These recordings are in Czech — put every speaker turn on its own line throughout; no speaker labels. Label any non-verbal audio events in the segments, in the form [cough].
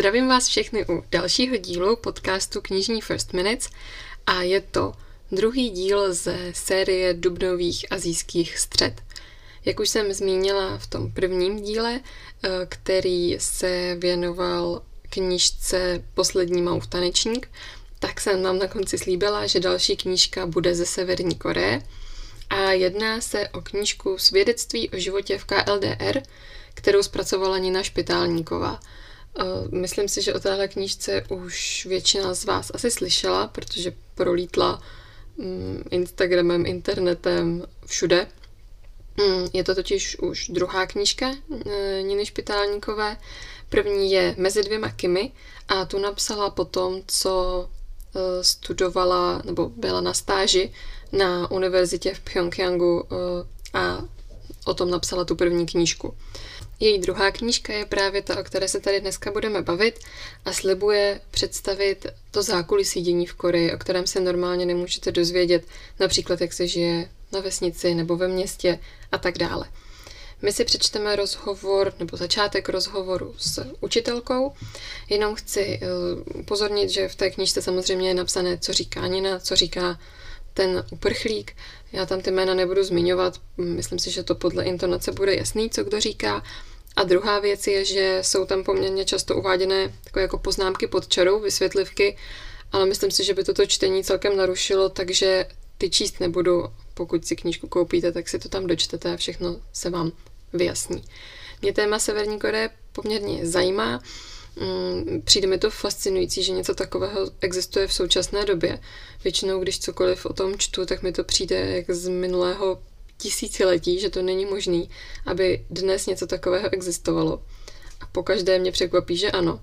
Zdravím vás všechny u dalšího dílu podcastu Knižní First Minutes a je to druhý díl ze série dubnových azijských střed. Jak už jsem zmínila v tom prvním díle, eh, který se věnoval knižce Poslední Mauf tanečník, tak jsem vám na konci slíbila, že další knížka bude ze Severní Koreje a jedná se o knížku Svědectví o životě v KLDR, kterou zpracovala Nina Špitálníková. Eh, myslím si, že o téhle knížce už většina z vás asi slyšela, protože prolítla mm, Instagramem, internetem, všude. Mm, je to totiž už druhá knížka eh, Niny Špitálníkové. První je Mezi dvěma Kimi a tu napsala potom, co eh, studovala nebo byla na stáži na univerzitě v Pyongyangu a o tom napsala tu první knížku. Její druhá knížka je právě ta, o které se tady dneska budeme bavit a slibuje představit to zákulisí dění v Koreji, o kterém se normálně nemůžete dozvědět, například jak se žije na vesnici nebo ve městě a tak dále. My si přečteme rozhovor nebo začátek rozhovoru s učitelkou. Jenom chci uh, upozornit, že v té knížce samozřejmě je napsané, co říká Nina, co říká ten uprchlík. Já tam ty jména nebudu zmiňovat, myslím si, že to podle intonace bude jasný, co kdo říká. A druhá věc je, že jsou tam poměrně často uváděné takové jako poznámky pod čarou, vysvětlivky, ale myslím si, že by toto čtení celkem narušilo, takže ty číst nebudu. Pokud si knížku koupíte, tak si to tam dočtete a všechno se vám vyjasní. Mě téma Severní Koreje poměrně zajímá. Mm, přijde mi to fascinující, že něco takového existuje v současné době. Většinou, když cokoliv o tom čtu, tak mi to přijde jak z minulého tisíciletí, že to není možný, aby dnes něco takového existovalo. A pokaždé mě překvapí, že ano.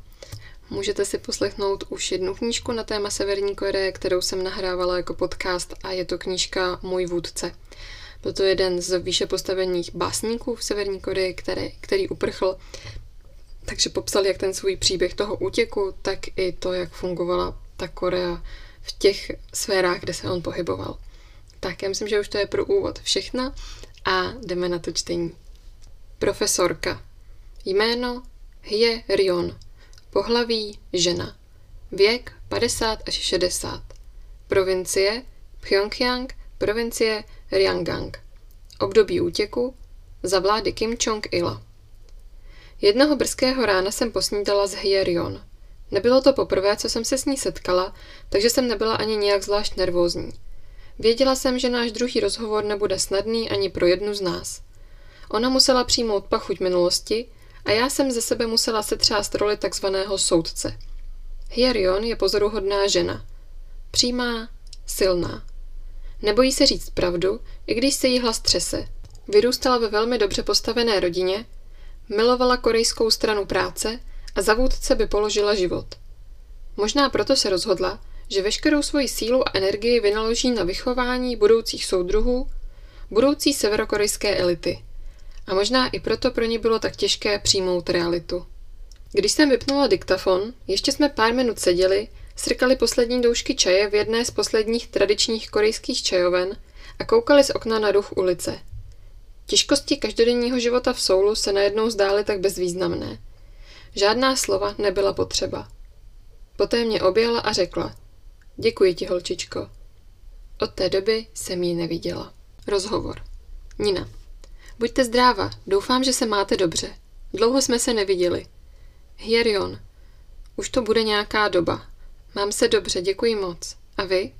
Můžete si poslechnout už jednu knížku na téma Severní Koreje, kterou jsem nahrávala jako podcast a je to knížka Můj vůdce. Byl to jeden z výše postavených básníků v Severní Koreji, který, který uprchl, takže popsal jak ten svůj příběh toho útěku, tak i to, jak fungovala ta Korea v těch sférách, kde se on pohyboval. Tak já myslím, že už to je pro úvod všechno a jdeme na to čtení. Profesorka. Jméno Hye Rion. Pohlaví žena. Věk 50 až 60. Provincie Pyongyang, provincie Ryanggang. Období útěku za vlády Kim Jong-ila. Jednoho brzkého rána jsem posnídala s Rion. Nebylo to poprvé, co jsem se s ní setkala, takže jsem nebyla ani nějak zvlášť nervózní. Věděla jsem, že náš druhý rozhovor nebude snadný ani pro jednu z nás. Ona musela přijmout pachuť minulosti a já jsem ze sebe musela setřást roli takzvaného soudce. Hyerion je pozoruhodná žena. Přímá, silná. Nebojí se říct pravdu, i když se jí hlas třese. Vyrůstala ve velmi dobře postavené rodině, milovala korejskou stranu práce a za vůdce by položila život. Možná proto se rozhodla, že veškerou svoji sílu a energii vynaloží na vychování budoucích soudruhů, budoucí severokorejské elity. A možná i proto pro ní bylo tak těžké přijmout realitu. Když jsem vypnula diktafon, ještě jsme pár minut seděli, srkali poslední doušky čaje v jedné z posledních tradičních korejských čajoven a koukali z okna na ruch ulice. Těžkosti každodenního života v Soulu se najednou zdály tak bezvýznamné. Žádná slova nebyla potřeba. Poté mě objala a řekla – Děkuji ti, holčičko. Od té doby jsem ji neviděla. Rozhovor. Nina. Buďte zdráva, doufám, že se máte dobře. Dlouho jsme se neviděli. Hyerion. Už to bude nějaká doba. Mám se dobře, děkuji moc. A vy?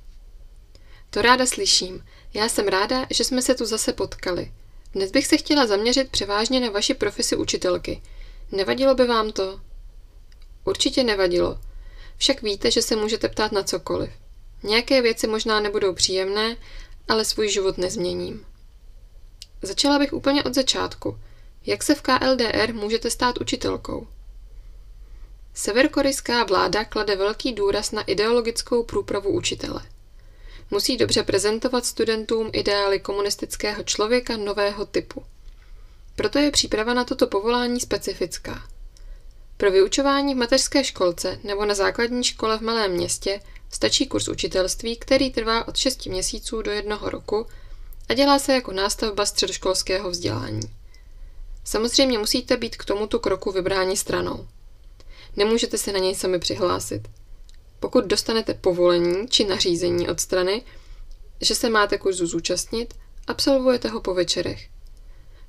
To ráda slyším. Já jsem ráda, že jsme se tu zase potkali. Dnes bych se chtěla zaměřit převážně na vaši profesi učitelky. Nevadilo by vám to? Určitě nevadilo. Však víte, že se můžete ptát na cokoliv. Nějaké věci možná nebudou příjemné, ale svůj život nezměním. Začala bych úplně od začátku. Jak se v KLDR můžete stát učitelkou? Severkorejská vláda klade velký důraz na ideologickou průpravu učitele. Musí dobře prezentovat studentům ideály komunistického člověka nového typu. Proto je příprava na toto povolání specifická. Pro vyučování v mateřské školce nebo na základní škole v malém městě stačí kurz učitelství, který trvá od 6 měsíců do jednoho roku a dělá se jako nástavba středoškolského vzdělání. Samozřejmě musíte být k tomuto kroku vybráni stranou. nemůžete se na něj sami přihlásit. Pokud dostanete povolení či nařízení od strany, že se máte kurzu zúčastnit, absolvujete ho po večerech.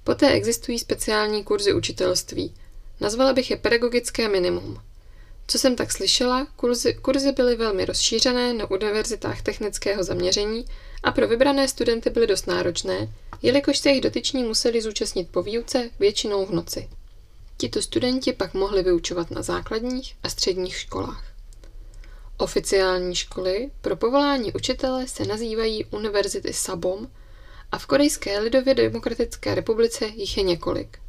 Poté existují speciální kurzy učitelství. Nazvala bych je pedagogické minimum. Co jsem tak slyšela, kurzy, kurzy byly velmi rozšířené na univerzitách technického zaměření a pro vybrané studenty byly dost náročné, jelikož se jich dotyční museli zúčastnit po výuce většinou v noci. Tito studenti pak mohli vyučovat na základních a středních školách. Oficiální školy pro povolání učitele se nazývají univerzity Sabom a v Korejské lidově demokratické republice jich je několik.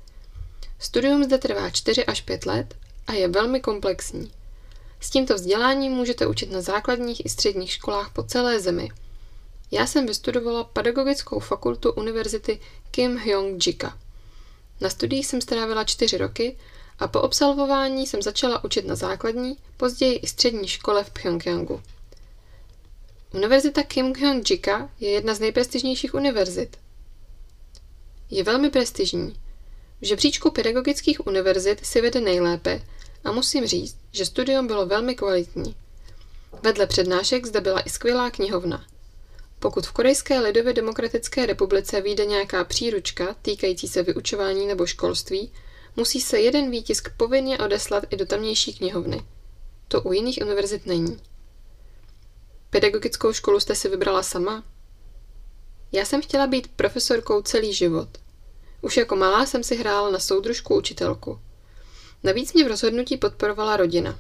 Studium zde trvá 4 až 5 let a je velmi komplexní. S tímto vzděláním můžete učit na základních i středních školách po celé zemi. Já jsem vystudovala pedagogickou fakultu univerzity Kim Hyong-jika. Na studiích jsem strávila 4 roky a po absolvování jsem začala učit na základní, později i střední škole v Pyongyangu. Univerzita Kim Hyong-jika je jedna z nejprestižnějších univerzit. Je velmi prestižní. V žebříčku pedagogických univerzit si vede nejlépe a musím říct, že studium bylo velmi kvalitní. Vedle přednášek zde byla i skvělá knihovna. Pokud v Korejské lidově demokratické republice vyjde nějaká příručka týkající se vyučování nebo školství, musí se jeden výtisk povinně odeslat i do tamnější knihovny. To u jiných univerzit není. Pedagogickou školu jste si vybrala sama? Já jsem chtěla být profesorkou celý život. Už jako malá jsem si hrála na soudružku učitelku. Navíc mě v rozhodnutí podporovala rodina.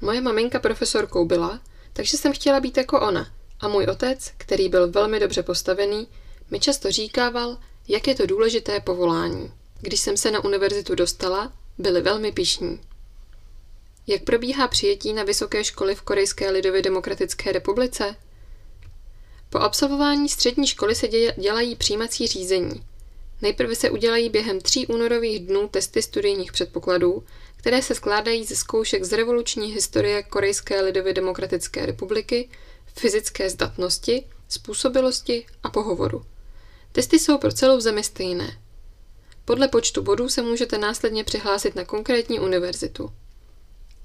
Moje maminka profesorkou byla, takže jsem chtěla být jako ona. A můj otec, který byl velmi dobře postavený, mi často říkával, jak je to důležité povolání. Když jsem se na univerzitu dostala, byli velmi pišní. Jak probíhá přijetí na vysoké školy v Korejské lidově demokratické republice? Po absolvování střední školy se dělají přijímací řízení. Nejprve se udělají během tří únorových dnů testy studijních předpokladů, které se skládají ze zkoušek z revoluční historie Korejské lidově demokratické republiky, fyzické zdatnosti, způsobilosti a pohovoru. Testy jsou pro celou zemi stejné. Podle počtu bodů se můžete následně přihlásit na konkrétní univerzitu.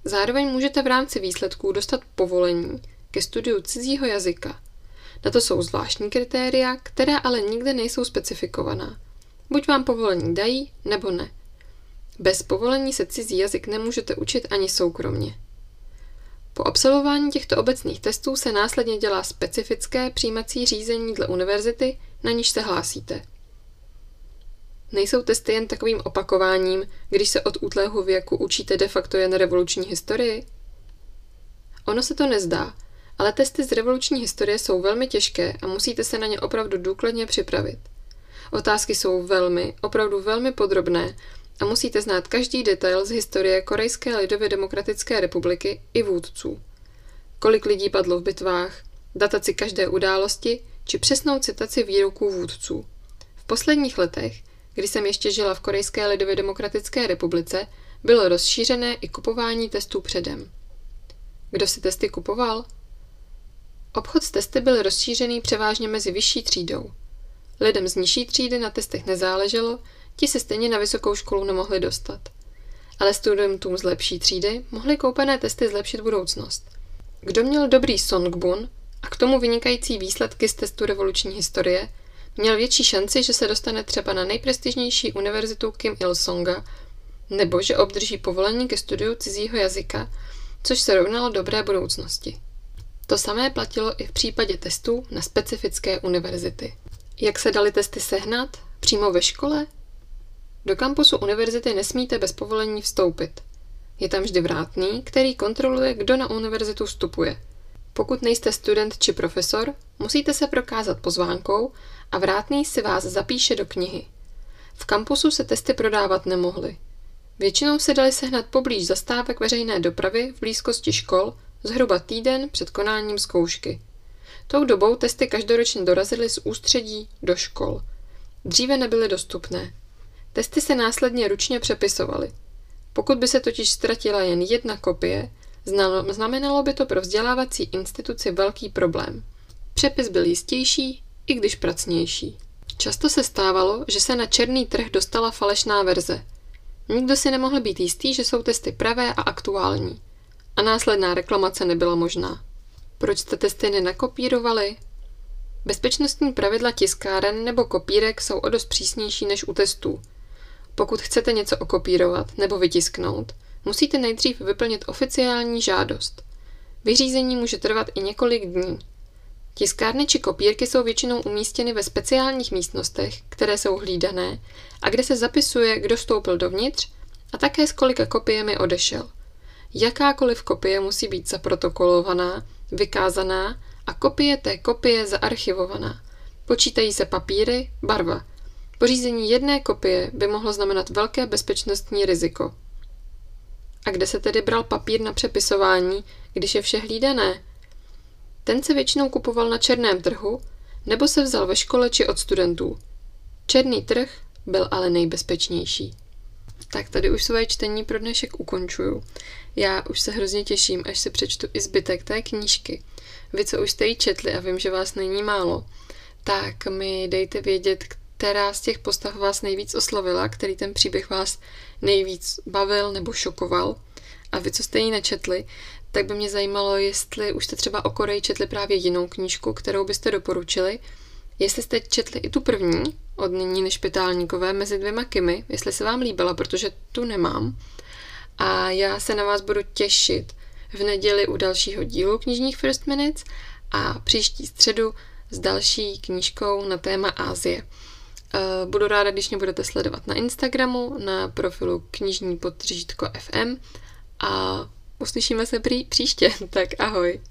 Zároveň můžete v rámci výsledků dostat povolení ke studiu cizího jazyka. Na to jsou zvláštní kritéria, která ale nikde nejsou specifikovaná. Buď vám povolení dají, nebo ne. Bez povolení se cizí jazyk nemůžete učit ani soukromně. Po absolvování těchto obecných testů se následně dělá specifické přijímací řízení dle univerzity, na níž se hlásíte. Nejsou testy jen takovým opakováním, když se od útlého věku učíte de facto jen revoluční historii? Ono se to nezdá, ale testy z revoluční historie jsou velmi těžké a musíte se na ně opravdu důkladně připravit. Otázky jsou velmi, opravdu velmi podrobné a musíte znát každý detail z historie Korejské lidově demokratické republiky i vůdců. Kolik lidí padlo v bitvách, dataci každé události či přesnou citaci výroků vůdců. V posledních letech kdy jsem ještě žila v Korejské lidově demokratické republice, bylo rozšířené i kupování testů předem. Kdo si testy kupoval? Obchod s testy byl rozšířený převážně mezi vyšší třídou. Lidem z nižší třídy na testech nezáleželo, ti se stejně na vysokou školu nemohli dostat. Ale studentům z lepší třídy mohly koupené testy zlepšit budoucnost. Kdo měl dobrý songbun a k tomu vynikající výsledky z testu revoluční historie, měl větší šanci, že se dostane třeba na nejprestižnější univerzitu Kim Il-songa, nebo že obdrží povolení ke studiu cizího jazyka, což se rovnalo dobré budoucnosti. To samé platilo i v případě testů na specifické univerzity. Jak se dali testy sehnat? Přímo ve škole? Do kampusu univerzity nesmíte bez povolení vstoupit. Je tam vždy vrátný, který kontroluje, kdo na univerzitu vstupuje. Pokud nejste student či profesor, musíte se prokázat pozvánkou a vrátný si vás zapíše do knihy. V kampusu se testy prodávat nemohly. Většinou se daly sehnat poblíž zastávek veřejné dopravy v blízkosti škol zhruba týden před konáním zkoušky. Tou dobou testy každoročně dorazily z ústředí do škol. Dříve nebyly dostupné. Testy se následně ručně přepisovaly. Pokud by se totiž ztratila jen jedna kopie, znamenalo by to pro vzdělávací instituci velký problém. Přepis byl jistější, i když pracnější. Často se stávalo, že se na černý trh dostala falešná verze. Nikdo si nemohl být jistý, že jsou testy pravé a aktuální. A následná reklamace nebyla možná. Proč jste testy nenakopírovali? Bezpečnostní pravidla tiskáren nebo kopírek jsou o dost přísnější než u testů. Pokud chcete něco okopírovat nebo vytisknout, musíte nejdřív vyplnit oficiální žádost. Vyřízení může trvat i několik dní. Tiskárny či kopírky jsou většinou umístěny ve speciálních místnostech, které jsou hlídané a kde se zapisuje, kdo vstoupil dovnitř a také s kolika kopiemi odešel. Jakákoliv kopie musí být zaprotokolovaná, vykázaná a kopie té kopie zaarchivovaná. Počítají se papíry, barva. Pořízení jedné kopie by mohlo znamenat velké bezpečnostní riziko. A kde se tedy bral papír na přepisování, když je vše hlídané? Ten se většinou kupoval na černém trhu nebo se vzal ve škole či od studentů. Černý trh byl ale nejbezpečnější. Tak tady už své čtení pro dnešek ukončuju. Já už se hrozně těším, až se přečtu i zbytek té knížky. Vy, co už jste ji četli a vím, že vás není málo, tak mi dejte vědět, která z těch postav vás nejvíc oslovila, který ten příběh vás nejvíc bavil nebo šokoval. A vy, co jste ji nečetli, tak by mě zajímalo, jestli už jste třeba o Koreji četli právě jinou knížku, kterou byste doporučili, jestli jste četli i tu první od nyní nešpitálníkové mezi dvěma Kimy, jestli se vám líbila, protože tu nemám. A já se na vás budu těšit v neděli u dalšího dílu knižních First Minutes a příští středu s další knížkou na téma Ázie. Eh, budu ráda, když mě budete sledovat na Instagramu, na profilu knižní podtržítko FM a uslyšíme se prý příště, [laughs] tak ahoj.